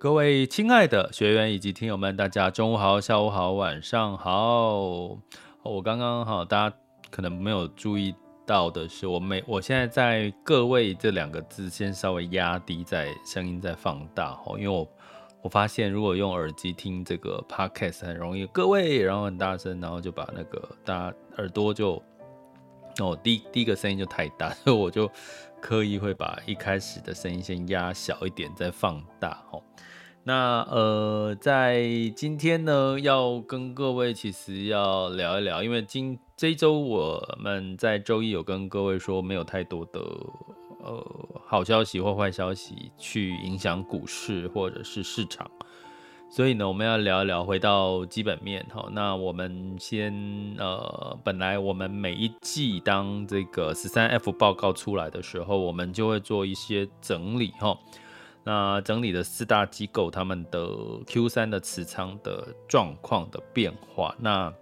各位亲爱的学员以及听友们，大家中午好、下午好、晚上好。我刚刚哈，大家可能没有注意到的是，我每我现在在各位这两个字先稍微压低，在声音再放大哈，因为我我发现如果用耳机听这个 podcast 很容易各位，然后很大声，然后就把那个大家耳朵就哦第第一个声音就太大，所以我就刻意会把一开始的声音先压小一点，再放大哈。那呃，在今天呢，要跟各位其实要聊一聊，因为今这一周我们在周一有跟各位说，没有太多的呃好消息或坏消息去影响股市或者是市场，所以呢，我们要聊一聊，回到基本面哈。那我们先呃，本来我们每一季当这个十三 F 报告出来的时候，我们就会做一些整理哈。那整理的四大机构他们的 Q 三的持仓的状况的变化，那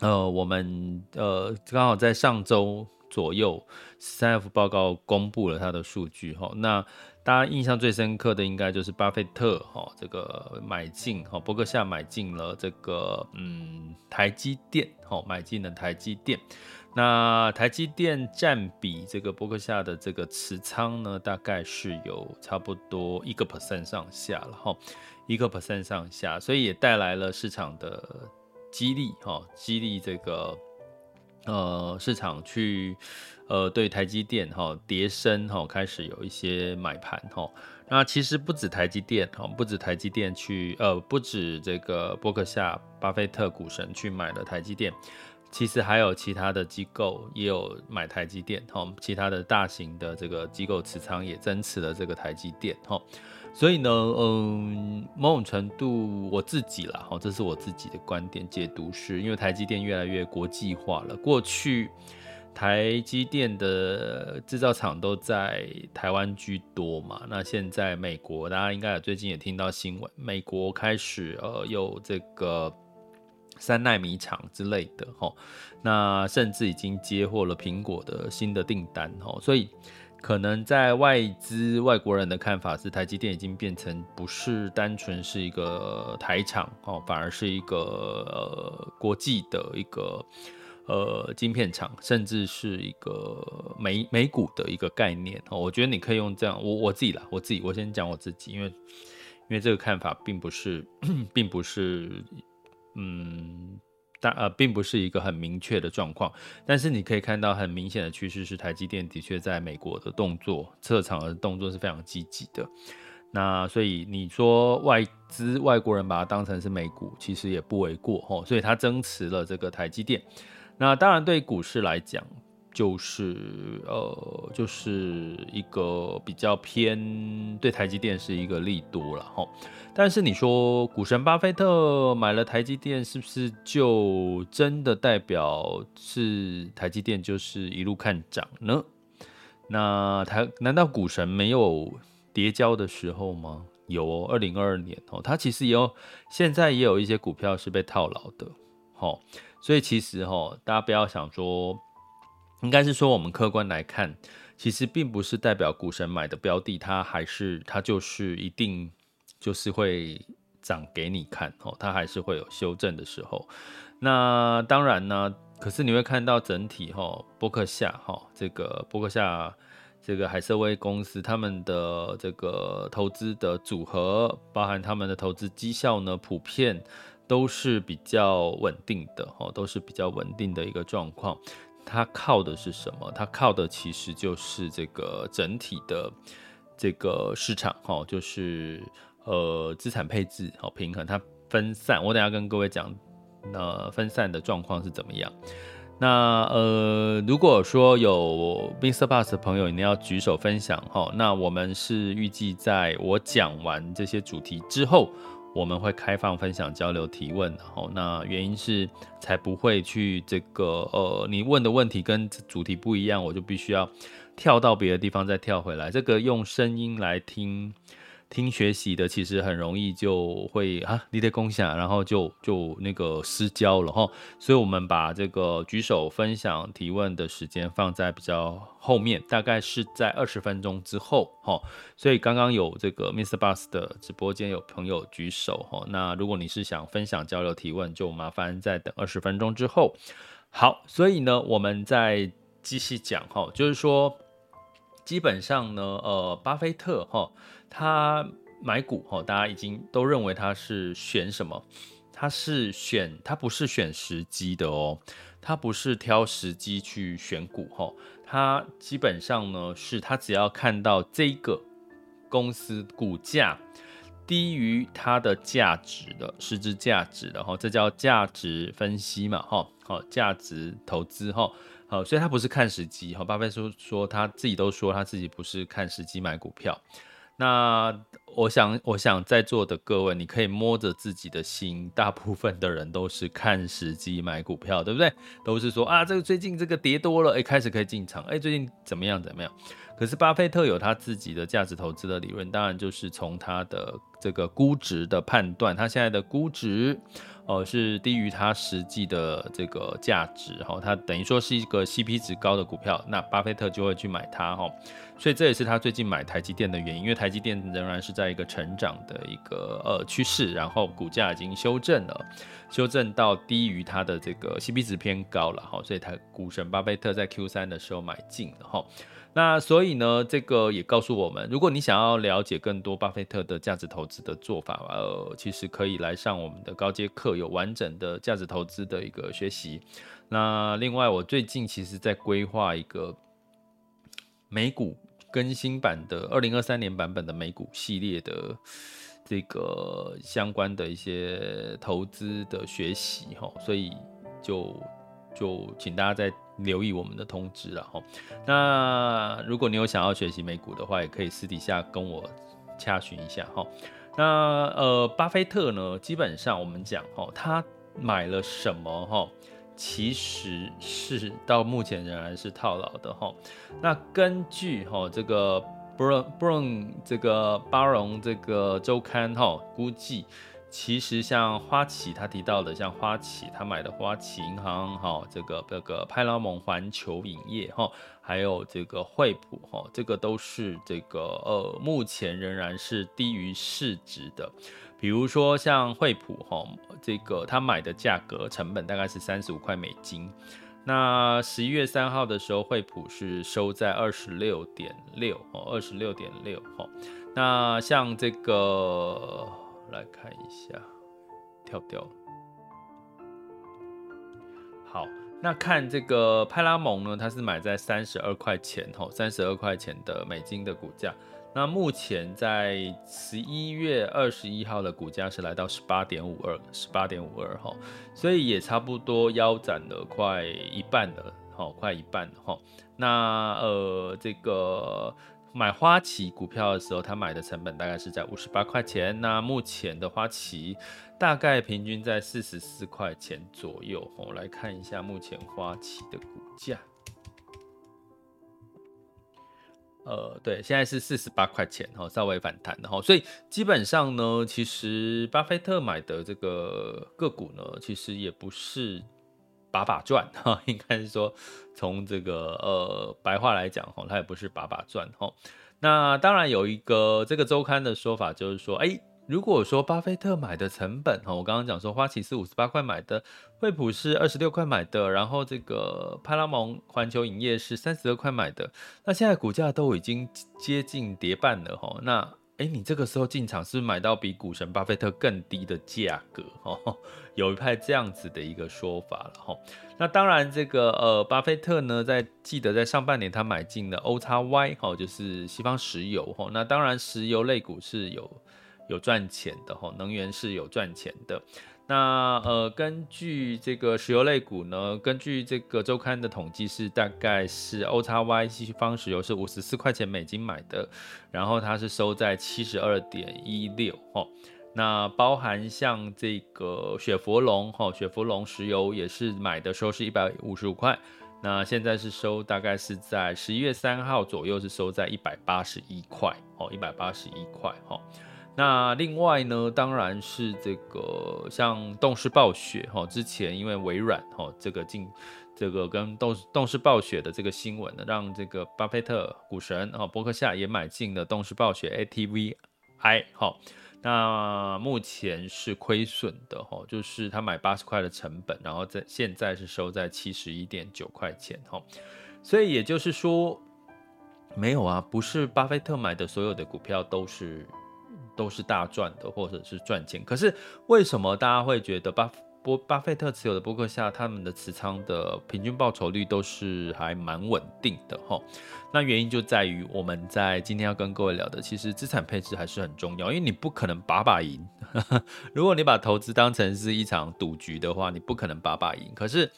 呃我们呃刚好在上周左右，十三 F 报告公布了它的数据哈，那大家印象最深刻的应该就是巴菲特哈这个买进哈伯克夏买进了这个嗯台积电哈买进了台积电。那台积电占比这个波克夏的这个持仓呢，大概是有差不多一个 percent 上下了哈，一个 percent 上下，所以也带来了市场的激励哈，激励这个呃市场去呃对台积电哈跌升哈开始有一些买盘哈。那其实不止台积电哈，不止台积电去呃不止这个波克夏巴菲特股神去买了台积电。其实还有其他的机构也有买台积电，哈，其他的大型的这个机构持仓也增持了这个台积电，哈，所以呢，嗯，某种程度我自己啦，哈，这是我自己的观点解读是，因为台积电越来越国际化了。过去台积电的制造厂都在台湾居多嘛，那现在美国大家应该也最近也听到新闻，美国开始呃有这个。三奈米厂之类的哈，那甚至已经接获了苹果的新的订单哈，所以可能在外资外国人的看法是，台积电已经变成不是单纯是一个台厂哦，反而是一个呃国际的一个呃晶片厂，甚至是一个美美股的一个概念哦。我觉得你可以用这样，我我自己啦，我自己我先讲我自己，因为因为这个看法并不是 并不是。嗯，但呃，并不是一个很明确的状况，但是你可以看到很明显的趋势是，台积电的确在美国的动作，撤场的动作是非常积极的。那所以你说外资外国人把它当成是美股，其实也不为过哦。所以它增持了这个台积电。那当然对股市来讲。就是呃，就是一个比较偏对台积电是一个利多了哈。但是你说股神巴菲特买了台积电，是不是就真的代表是台积电就是一路看涨呢？那台难道股神没有跌跤的时候吗？有哦，二零二二年哦，他其实也有，现在也有一些股票是被套牢的，齁。所以其实哦，大家不要想说。应该是说，我们客观来看，其实并不是代表股神买的标的，它还是它就是一定就是会涨给你看哦，它还是会有修正的时候。那当然呢，可是你会看到整体哈，波克夏哈，这个波克夏这个海瑟威公司他们的这个投资的组合，包含他们的投资绩效呢，普遍都是比较稳定的哈，都是比较稳定的一个状况。它靠的是什么？它靠的其实就是这个整体的这个市场哈，就是呃资产配置好平衡，它分散。我等下跟各位讲。那分散的状况是怎么样？那呃，如果说有 Mr. Bus 的朋友，你要举手分享哈。那我们是预计在我讲完这些主题之后，我们会开放分享、交流、提问。然后，那原因是才不会去这个呃，你问的问题跟主题不一样，我就必须要跳到别的地方再跳回来。这个用声音来听。听学习的其实很容易就会啊，你得共享，然后就就那个失焦了哈。所以我们把这个举手分享提问的时间放在比较后面，大概是在二十分钟之后哈。所以刚刚有这个 Mr. Bus 的直播间有朋友举手哈，那如果你是想分享交流提问，就麻烦再等二十分钟之后。好，所以呢，我们再继续讲哈，就是说基本上呢，呃，巴菲特哈。他买股哈，大家已经都认为他是选什么？他是选，他不是选时机的哦，他不是挑时机去选股哈，他基本上呢是，他只要看到这个公司股价低于它的价值的实质价值的哈，这叫价值分析嘛哈，好价值投资哈，好，所以他不是看时机哈，巴菲特说他自己都说他自己不是看时机买股票。那我想，我想在座的各位，你可以摸着自己的心，大部分的人都是看时机买股票，对不对？都是说啊，这个最近这个跌多了，哎，开始可以进场，哎，最近怎么样怎么样？可是巴菲特有他自己的价值投资的理论，当然就是从他的这个估值的判断，他现在的估值。哦，是低于他实际的这个价值，哈，他等于说是一个 CP 值高的股票，那巴菲特就会去买它，哈，所以这也是他最近买台积电的原因，因为台积电仍然是在一个成长的一个呃趋势，然后股价已经修正了，修正到低于它的这个 CP 值偏高了，哈，所以他股神巴菲特在 Q 三的时候买进了，哈。那所以呢，这个也告诉我们，如果你想要了解更多巴菲特的价值投资的做法，呃，其实可以来上我们的高阶课，有完整的价值投资的一个学习。那另外，我最近其实在规划一个美股更新版的二零二三年版本的美股系列的这个相关的一些投资的学习，哈，所以就就请大家再。留意我们的通知了哈。那如果你有想要学习美股的话，也可以私底下跟我洽询一下哈。那呃，巴菲特呢，基本上我们讲哈，他买了什么哈，其实是到目前仍然是套牢的哈。那根据哈这个 Brown 这个巴荣这个周刊哈估计。其实像花旗，他提到的像花旗，他买的花旗银行，哈，这个这个派拉蒙环球影业，哈，还有这个惠普，哈，这个都是这个呃，目前仍然是低于市值的。比如说像惠普，哈，这个他买的价格成本大概是三十五块美金。那十一月三号的时候，惠普是收在二十六点六，哦，二十六点六，哈。那像这个。来看一下，跳掉。好，那看这个派拉蒙呢，它是买在三十二块钱，哦，三十二块钱的美金的股价。那目前在十一月二十一号的股价是来到十八点五二，十八点五二，哈，所以也差不多腰斩了快一半了，好，快一半了，哈。那呃，这个。买花旗股票的时候，他买的成本大概是在五十八块钱。那目前的花旗大概平均在四十四块钱左右。我来看一下目前花旗的股价。呃，对，现在是四十八块钱，哈，稍微反弹的哈。所以基本上呢，其实巴菲特买的这个个股呢，其实也不是。把把赚哈，应该是说从这个呃白话来讲哈，它也不是把把赚哈。那当然有一个这个周刊的说法，就是说，哎，如果说巴菲特买的成本哈，我刚刚讲说花旗是五十八块买的，惠普是二十六块买的，然后这个派拉蒙环球影业是三十二块买的，那现在股价都已经接近跌半了哈，那诶，你这个时候进场是买到比股神巴菲特更低的价格哦？有一派这样子的一个说法了哈。那当然这个呃，巴菲特呢，在记得在上半年他买进了 OXY 哈，就是西方石油哈。那当然石油类股是有。有赚钱的哈，能源是有赚钱的。那呃，根据这个石油类股呢，根据这个周刊的统计是大概是 OXY 西方石油是五十四块钱美金买的，然后它是收在七十二点一六哈。那包含像这个雪佛龙哈，雪佛龙石油也是买的时候是一百五十五块，那现在是收大概是在十一月三号左右是收在一百八十一块哦，一百八十一块哈。那另外呢，当然是这个像动视暴雪哈，之前因为微软哈这个进这个跟动动视暴雪的这个新闻呢，让这个巴菲特股神哈伯克夏也买进了动视暴雪 ATVI 哈，那目前是亏损的哈，就是他买八十块的成本，然后在现在是收在七十一点九块钱哈，所以也就是说没有啊，不是巴菲特买的所有的股票都是。都是大赚的，或者是赚钱。可是为什么大家会觉得巴波巴菲特持有的波克夏他们的持仓的平均报酬率都是还蛮稳定的哈？那原因就在于我们在今天要跟各位聊的，其实资产配置还是很重要，因为你不可能把把赢。如果你把投资当成是一场赌局的话，你不可能把把赢。可是。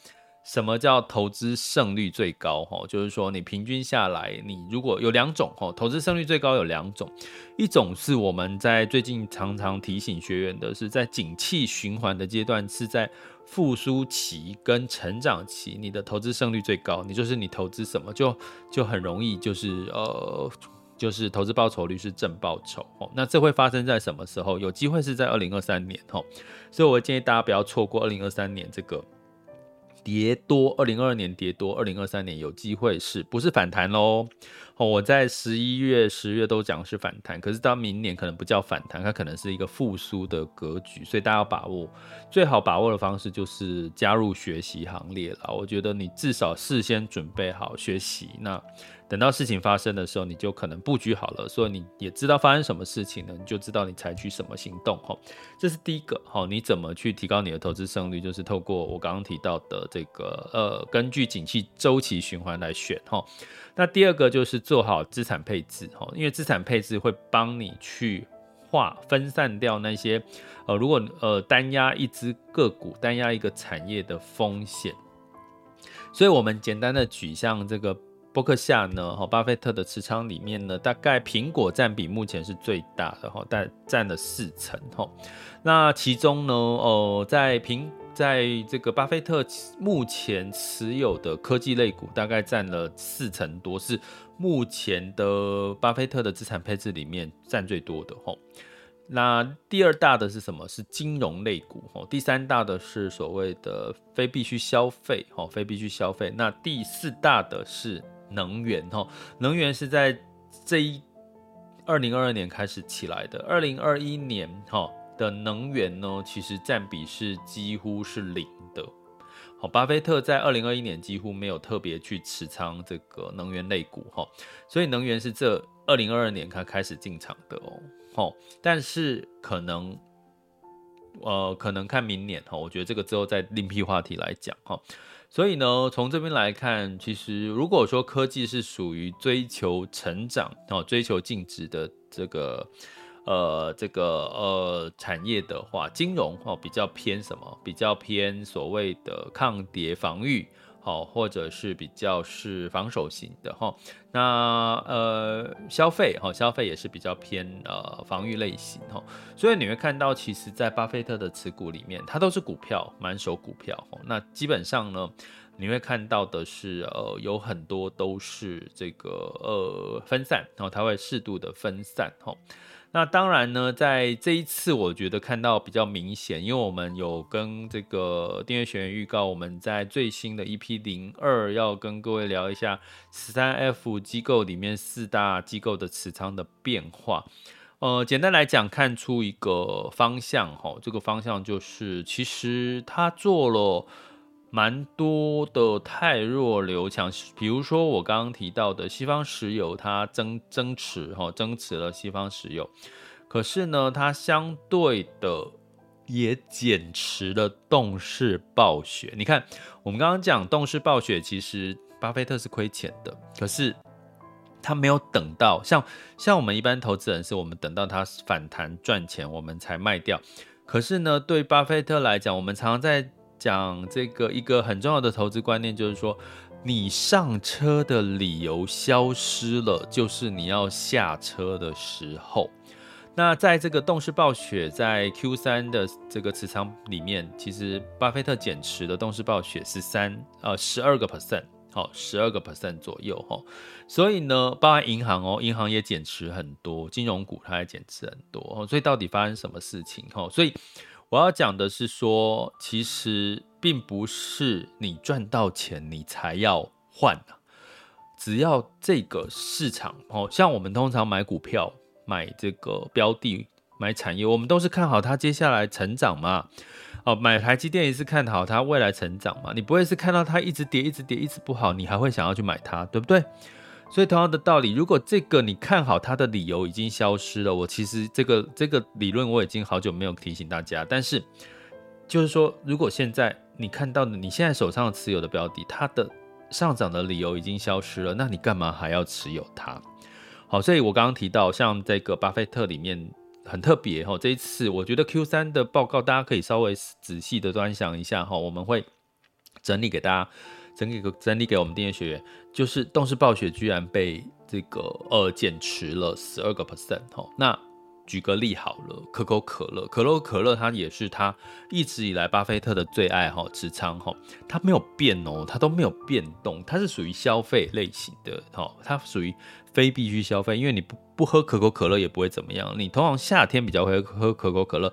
什么叫投资胜率最高？哈，就是说你平均下来，你如果有两种哈，投资胜率最高有两种，一种是我们在最近常常提醒学员的，是在景气循环的阶段，是在复苏期跟成长期，你的投资胜率最高，你就是你投资什么就就很容易就是呃就是投资报酬率是正报酬哦。那这会发生在什么时候？有机会是在二零二三年哈，所以我建议大家不要错过二零二三年这个。跌多，二零二二年跌多，二零二三年有机会是不是反弹喽？哦，我在十一月、十月都讲是反弹，可是到明年可能不叫反弹，它可能是一个复苏的格局，所以大家要把握。最好把握的方式就是加入学习行列了。我觉得你至少事先准备好学习，那。等到事情发生的时候，你就可能布局好了，所以你也知道发生什么事情了，你就知道你采取什么行动。哈，这是第一个。哈，你怎么去提高你的投资胜率？就是透过我刚刚提到的这个，呃，根据景气周期循环来选。哈，那第二个就是做好资产配置。哈，因为资产配置会帮你去划分散掉那些，呃，如果呃单押一只个股、单押一个产业的风险。所以我们简单的举像这个。伯克夏呢？哈，巴菲特的持仓里面呢，大概苹果占比目前是最大的哈，但占了四成哈。那其中呢，哦，在苹在这个巴菲特目前持有的科技类股，大概占了四成多，是目前的巴菲特的资产配置里面占最多的哈。那第二大的是什么？是金融类股哈。第三大的是所谓的非必需消费哈，非必需消费。那第四大的是。能源哈，能源是在这一二零二二年开始起来的。二零二一年哈的能源呢，其实占比是几乎是零的。好，巴菲特在二零二一年几乎没有特别去持仓这个能源类股哈，所以能源是这二零二二年才开始进场的哦。好，但是可能呃，可能看明年哈，我觉得这个之后再另辟话题来讲哈。所以呢，从这边来看，其实如果说科技是属于追求成长哦、追求净值的这个呃这个呃产业的话，金融哦比较偏什么？比较偏所谓的抗跌防御。好，或者是比较是防守型的哈，那呃消费哈，消费也是比较偏呃防御类型哈，所以你会看到，其实，在巴菲特的持股里面，它都是股票，满手股票哈，那基本上呢，你会看到的是呃有很多都是这个呃分散，然后它会适度的分散哈。那当然呢，在这一次，我觉得看到比较明显，因为我们有跟这个订阅学员预告，我们在最新的 EP 零二要跟各位聊一下十三 F 机构里面四大机构的持仓的变化。呃，简单来讲，看出一个方向哈，这个方向就是，其实他做了蛮多的太弱留强，比如说我刚刚提到的西方石油，它增增持哈，增持了西方石油，可是呢，它相对的也减持了动视暴雪。你看，我们刚刚讲动视暴雪，其实巴菲特是亏钱的，可是。他没有等到像像我们一般投资人，是我们等到它反弹赚钱，我们才卖掉。可是呢，对巴菲特来讲，我们常常在讲这个一个很重要的投资观念，就是说，你上车的理由消失了，就是你要下车的时候。那在这个动视暴雪在 Q 三的这个持仓里面，其实巴菲特减持的动视暴雪是三呃十二个 percent。好，十二个 percent 左右哈，所以呢，包含银行哦，银行也减持很多，金融股它也减持很多哦，所以到底发生什么事情？哈，所以我要讲的是说，其实并不是你赚到钱你才要换啊，只要这个市场哦，像我们通常买股票、买这个标的、买产业，我们都是看好它接下来成长嘛。哦，买台积电也是看好它未来成长嘛，你不会是看到它一直跌、一直跌、一直不好，你还会想要去买它，对不对？所以同样的道理，如果这个你看好它的理由已经消失了，我其实这个这个理论我已经好久没有提醒大家，但是就是说，如果现在你看到的你现在手上持有的标的，它的上涨的理由已经消失了，那你干嘛还要持有它？好，所以我刚刚提到像这个巴菲特里面。很特别哈，这一次我觉得 Q 三的报告大家可以稍微仔细的端详一下哈，我们会整理给大家，整理个整理给我们订阅学员，就是动视暴雪居然被这个呃减持了十二个 percent 哈，那举个例好了，可口可乐，可口可乐它也是它一直以来巴菲特的最爱哈，持仓哈，它没有变哦，它都没有变动，它是属于消费类型的哈，它属于。非必须消费，因为你不不喝可口可乐也不会怎么样。你通常夏天比较会喝可口可乐，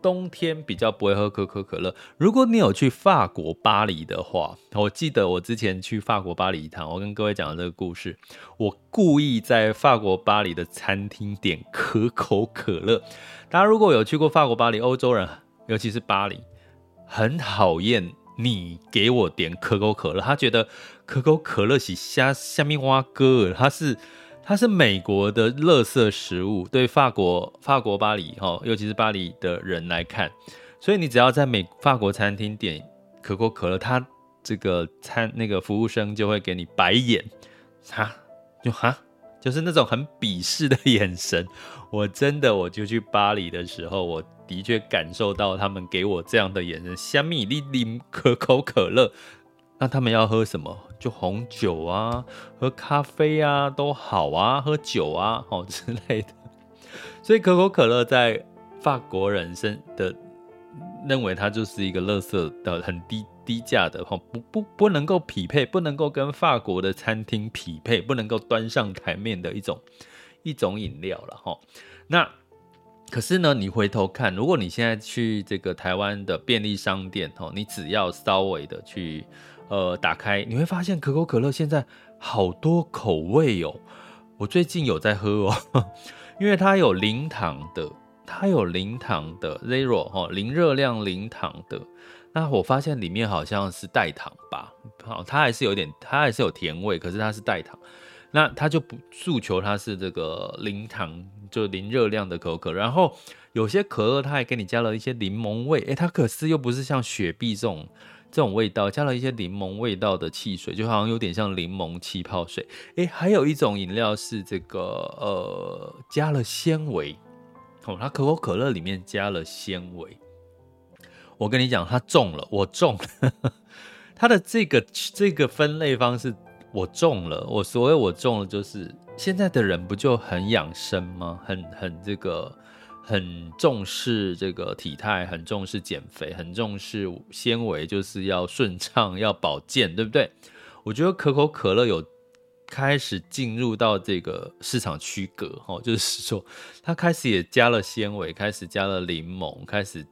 冬天比较不会喝可口可乐。如果你有去法国巴黎的话，我记得我之前去法国巴黎一趟，我跟各位讲的这个故事，我故意在法国巴黎的餐厅点可口可乐。大家如果有去过法国巴黎，欧洲人尤其是巴黎，很讨厌你给我点可口可乐，他觉得可口可乐是虾虾米蛙哥，他是。它是美国的垃圾食物，对法国法国巴黎哈，尤其是巴黎的人来看，所以你只要在美法国餐厅点可口可乐，他这个餐那个服务生就会给你白眼，哈，就哈，就是那种很鄙视的眼神。我真的我就去巴黎的时候，我的确感受到他们给我这样的眼神。虾米你啉可口可乐，那他们要喝什么？就红酒啊，喝咖啡啊都好啊，喝酒啊，哦 之类的。所以可口可乐在法国人生的认为它就是一个垃圾的很低低价的，不不不能够匹配，不能够跟法国的餐厅匹配，不能够端上台面的一种一种饮料了哈。那可是呢，你回头看，如果你现在去这个台湾的便利商店，你只要稍微的去。呃，打开你会发现可口可乐现在好多口味哦。我最近有在喝哦，因为它有零糖的，它有零糖的 zero 哈，零热量零糖的。那我发现里面好像是代糖吧，好，它还是有点，它还是有甜味，可是它是代糖。那它就不诉求它是这个零糖，就零热量的可口可乐。然后有些可乐它还给你加了一些柠檬味，诶，它可是又不是像雪碧这种。这种味道加了一些柠檬味道的汽水，就好像有点像柠檬气泡水。诶，还有一种饮料是这个呃，加了纤维哦，它可口可乐里面加了纤维。我跟你讲，它中了，我中了。它的这个这个分类方式，我中了。我所谓我中了，就是现在的人不就很养生吗？很很这个。很重视这个体态，很重视减肥，很重视纤维，就是要顺畅，要保健，对不对？我觉得可口可乐有开始进入到这个市场区隔，哦，就是说它开始也加了纤维，开始加了柠檬，开始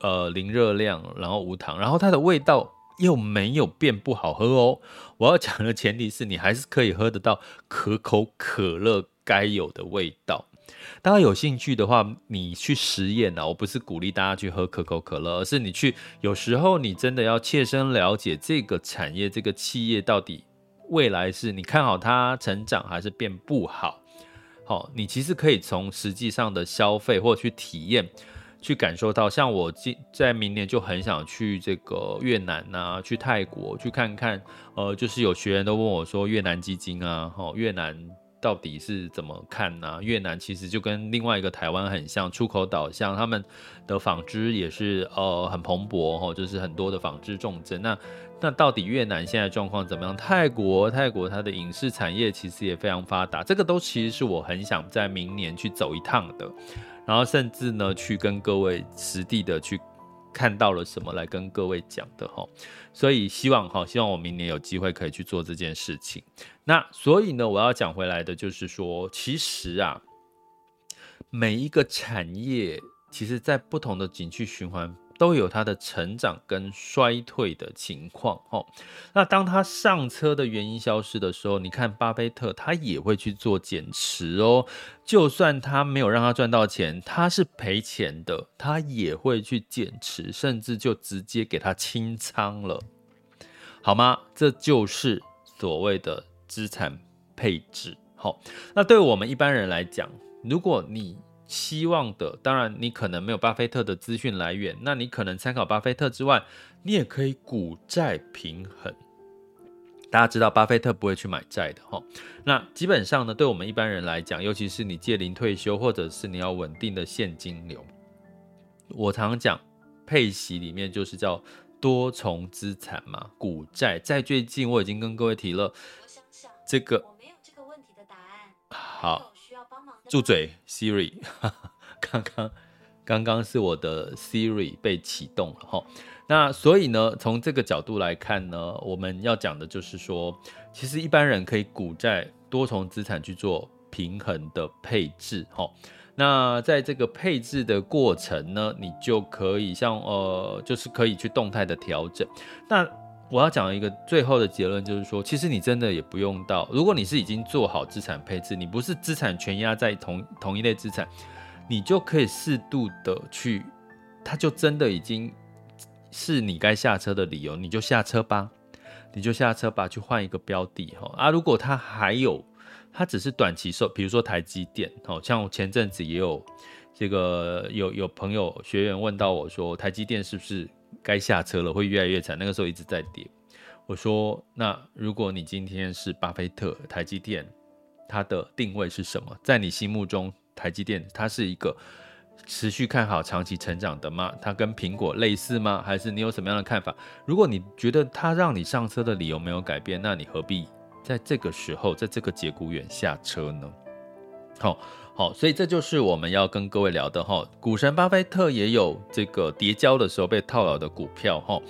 呃零热量，然后无糖，然后它的味道又没有变不好喝哦。我要讲的前提是你还是可以喝得到可口可乐该有的味道。大家有兴趣的话，你去实验啊，我不是鼓励大家去喝可口可乐，而是你去，有时候你真的要切身了解这个产业、这个企业到底未来是你看好它成长还是变不好。好，你其实可以从实际上的消费或去体验。去感受到，像我今在明年就很想去这个越南啊，去泰国去看看。呃，就是有学员都问我说，越南基金啊，齁，越南到底是怎么看呢？越南其实就跟另外一个台湾很像，出口导向，他们的纺织也是呃很蓬勃，齁，就是很多的纺织重镇。那那到底越南现在状况怎么样？泰国，泰国它的影视产业其实也非常发达，这个都其实是我很想在明年去走一趟的。然后甚至呢，去跟各位实地的去看到了什么，来跟各位讲的哈。所以希望哈，希望我明年有机会可以去做这件事情。那所以呢，我要讲回来的就是说，其实啊，每一个产业，其实在不同的景区循环。都有它的成长跟衰退的情况哦。那当他上车的原因消失的时候，你看巴菲特他也会去做减持哦。就算他没有让他赚到钱，他是赔钱的，他也会去减持，甚至就直接给他清仓了，好吗？这就是所谓的资产配置。好，那对我们一般人来讲，如果你希望的，当然你可能没有巴菲特的资讯来源，那你可能参考巴菲特之外，你也可以股债平衡。大家知道巴菲特不会去买债的哈。那基本上呢，对我们一般人来讲，尤其是你借龄退休，或者是你要稳定的现金流，我常讲配息里面就是叫多重资产嘛，股债。在最近我已经跟各位提了，这个我没有这个问题的答案。好。住嘴，Siri！刚刚刚刚是我的 Siri 被启动了哈。那所以呢，从这个角度来看呢，我们要讲的就是说，其实一般人可以股债多重资产去做平衡的配置哈。那在这个配置的过程呢，你就可以像呃，就是可以去动态的调整。那我要讲一个最后的结论，就是说，其实你真的也不用到，如果你是已经做好资产配置，你不是资产全压在同同一类资产，你就可以适度的去，它就真的已经是你该下车的理由，你就下车吧，你就下车吧，去换一个标的哈啊，如果它还有，它只是短期受，比如说台积电，好像我前阵子也有这个有有朋友学员问到我说，台积电是不是？该下车了，会越来越惨。那个时候一直在跌。我说，那如果你今天是巴菲特，台积电，它的定位是什么？在你心目中，台积电它是一个持续看好、长期成长的吗？它跟苹果类似吗？还是你有什么样的看法？如果你觉得它让你上车的理由没有改变，那你何必在这个时候，在这个节骨眼下车呢？好。好，所以这就是我们要跟各位聊的哈。股神巴菲特也有这个跌跤的时候被套牢的股票哈。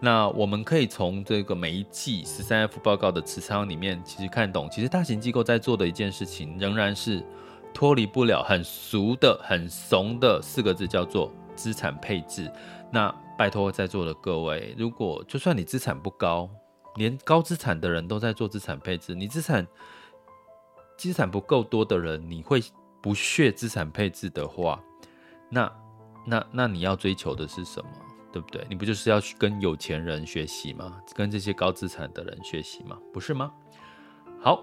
那我们可以从这个每一季十三 F 报告的持仓里面，其实看懂，其实大型机构在做的一件事情，仍然是脱离不了很俗的、很怂的四个字，叫做资产配置。那拜托在座的各位，如果就算你资产不高，连高资产的人都在做资产配置，你资产资产不够多的人，你会。不屑资产配置的话，那那那你要追求的是什么？对不对？你不就是要去跟有钱人学习吗？跟这些高资产的人学习吗？不是吗？好，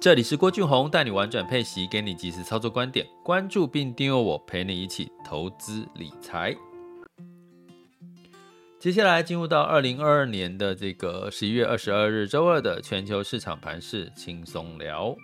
这里是郭俊宏带你玩转配息，给你及时操作观点，关注并订阅我，陪你一起投资理财。接下来进入到二零二二年的这个十一月二十二日周二的全球市场盘势轻松聊。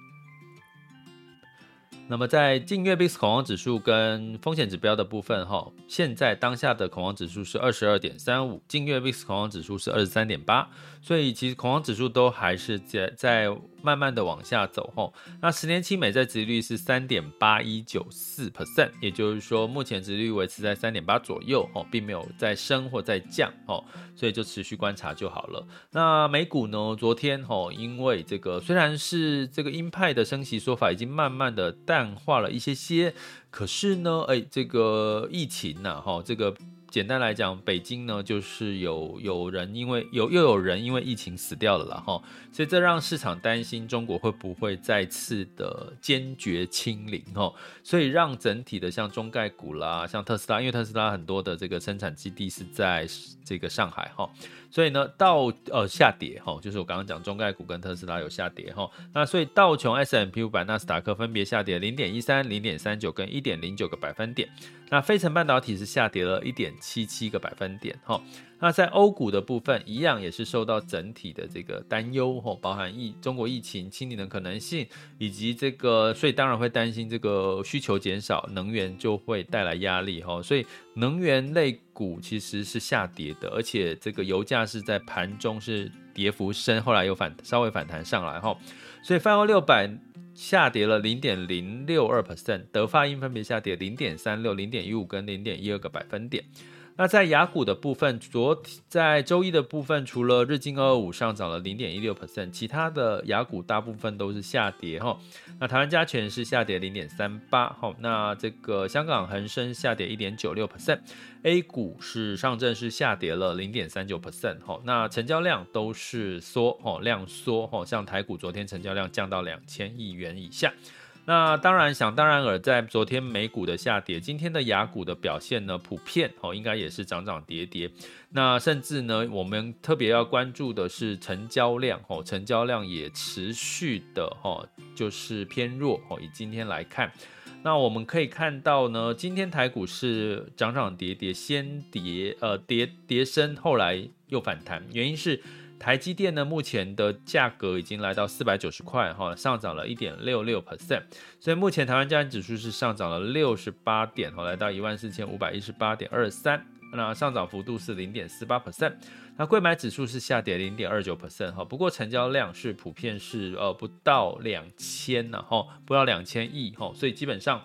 那么在近月 VIX 恐慌指数跟风险指标的部分，哈，现在当下的恐慌指数是二十二点三五，近月 VIX 恐慌指数是二十三点八，所以其实恐慌指数都还是在在慢慢的往下走，哈。那十年期美债殖率是三点八一九四 percent，也就是说目前殖率维持在三点八左右，哦，并没有在升或在降，哦，所以就持续观察就好了。那美股呢？昨天，哦，因为这个虽然是这个鹰派的升息说法已经慢慢的淡化了一些些，可是呢，哎，这个疫情呐，哈，这个简单来讲，北京呢就是有有人因为有又有人因为疫情死掉了啦哈，所以这让市场担心中国会不会再次的坚决清零哈，所以让整体的像中概股啦，像特斯拉，因为特斯拉很多的这个生产基地是在这个上海哈。所以呢，道呃下跌哈，就是我刚刚讲中概股跟特斯拉有下跌哈，那所以道琼 s m p 五百纳斯达克分别下跌零点一三、零点三九跟一点零九个百分点，那费城半导体是下跌了一点七七个百分点哈。那在欧股的部分，一样也是受到整体的这个担忧吼，包含疫中国疫情清零的可能性，以及这个，所以当然会担心这个需求减少，能源就会带来压力吼，所以能源类股其实是下跌的，而且这个油价是在盘中是跌幅深，后来又反稍微反弹上来吼，所以泛欧六百下跌了零点零六二 percent，德发英分别下跌零点三六、零点一五跟零点一二个百分点。那在雅股的部分，昨在周一的部分，除了日经二二五上涨了零点一六 percent，其他的雅股大部分都是下跌哈。那台湾加权是下跌零点三八哈。那这个香港恒生下跌一点九六 percent，A 股是上证是下跌了零点三九 percent 哈。那成交量都是缩哈，量缩哈。像台股昨天成交量降到两千亿元以下。那当然，想当然尔，在昨天美股的下跌，今天的雅股的表现呢，普遍哦，应该也是涨涨跌跌。那甚至呢，我们特别要关注的是成交量哦，成交量也持续的哈，就是偏弱哦。以今天来看，那我们可以看到呢，今天台股是涨涨跌跌，先跌呃跌跌升，后来又反弹，原因是。台积电呢，目前的价格已经来到四百九十块哈，上涨了一点六六 percent，所以目前台湾加权指数是上涨了六十八点哈，来到一万四千五百一十八点二三，那上涨幅度是零点四八 percent。那柜买指数是下跌零点二九 percent 哈，不过成交量是普遍是呃不到两千呢哈，不到两千亿哈，所以基本上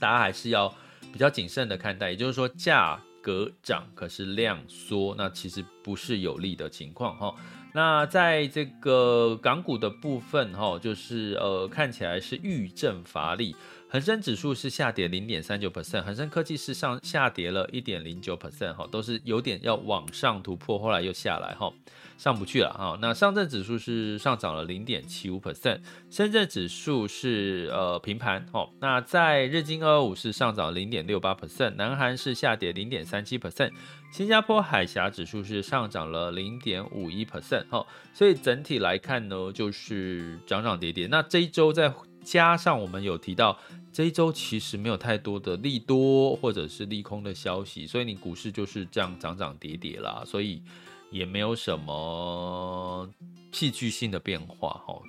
大家还是要比较谨慎的看待，也就是说价。格涨，可是量缩，那其实不是有利的情况哈。那在这个港股的部分哈，就是呃看起来是遇震乏力，恒生指数是下跌零点三九 percent，恒生科技是上下跌了一点零九 percent 哈，都是有点要往上突破，后来又下来哈。上不去了哈，那上证指数是上涨了零点七五 percent，深圳指数是呃平盘哈。那在日经二五是上涨零点六八 percent，南韩是下跌零点三七 percent，新加坡海峡指数是上涨了零点五一 percent 哈。所以整体来看呢，就是涨涨跌跌。那这一周在加上我们有提到，这一周其实没有太多的利多或者是利空的消息，所以你股市就是这样涨涨跌跌啦。所以。也没有什么戏剧性的变化，哈，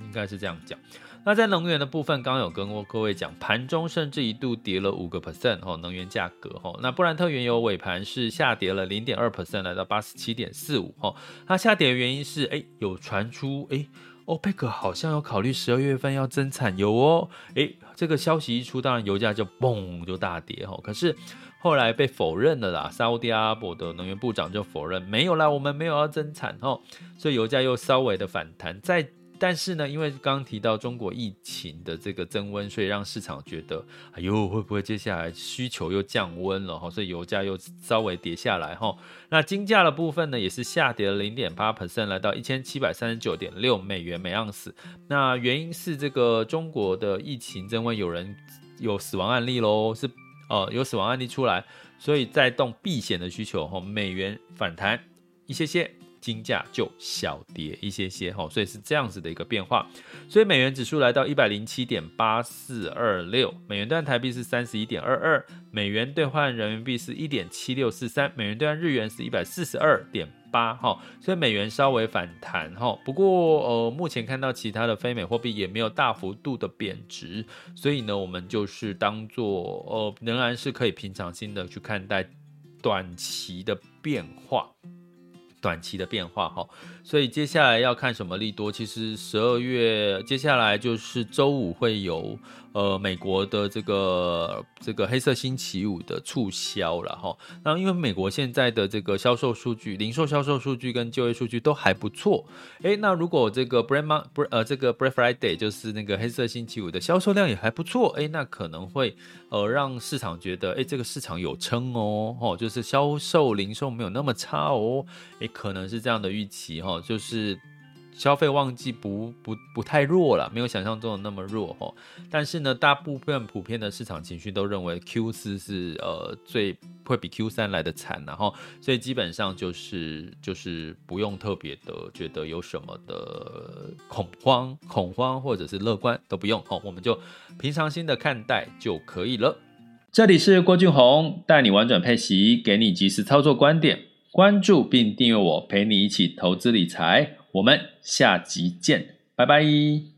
应该是这样讲。那在能源的部分，刚刚有跟各位讲，盘中甚至一度跌了五个 percent，哈，能源价格，哈，那布兰特原油尾盘是下跌了零点二 percent，来到八十七点四五，哈，它下跌的原因是，哎，有传出，哎，欧佩克好像要考虑十二月份要增产油哦，诶，这个消息一出，当然油价就嘣就大跌，哈，可是。后来被否认了啦，沙乌地阿拉伯的能源部长就否认没有啦，我们没有要增产哦，所以油价又稍微的反弹。在但是呢，因为刚提到中国疫情的这个增温，所以让市场觉得，哎呦，会不会接下来需求又降温了哈？所以油价又稍微跌下来哈。那金价的部分呢，也是下跌了零点八 percent，来到一千七百三十九点六美元每盎司。那原因是这个中国的疫情增温，有人有死亡案例喽，是。哦，有死亡案例出来，所以带动避险的需求，哈，美元反弹一些些，金价就小跌一些些，哈，所以是这样子的一个变化。所以美元指数来到一百零七点八四二六，美元兑台币是三十一点二二，美元兑换人民币是一点七六四三，美元兑换日元是一百四十二点。八哈，所以美元稍微反弹哈，不过呃，目前看到其他的非美货币也没有大幅度的贬值，所以呢，我们就是当做呃，仍然是可以平常心的去看待短期的变化。短期的变化哈，所以接下来要看什么利多？其实十二月接下来就是周五会有呃美国的这个这个黑色星期五的促销了哈。那因为美国现在的这个销售数据、零售销售数据跟就业数据都还不错，诶，那如果这个 Black Mon 不呃这个 Black Friday 就是那个黑色星期五的销售量也还不错，诶，那可能会呃让市场觉得诶这个市场有撑哦，哦就是销售零售没有那么差哦，诶。可能是这样的预期哈，就是消费旺季不不不太弱了，没有想象中的那么弱哈。但是呢，大部分普遍的市场情绪都认为 Q 四是呃最会比 Q 三来的惨，然后所以基本上就是就是不用特别的觉得有什么的恐慌恐慌或者是乐观都不用哦，我们就平常心的看待就可以了。这里是郭俊宏带你玩转配息，给你及时操作观点。关注并订阅我，陪你一起投资理财。我们下集见，拜拜。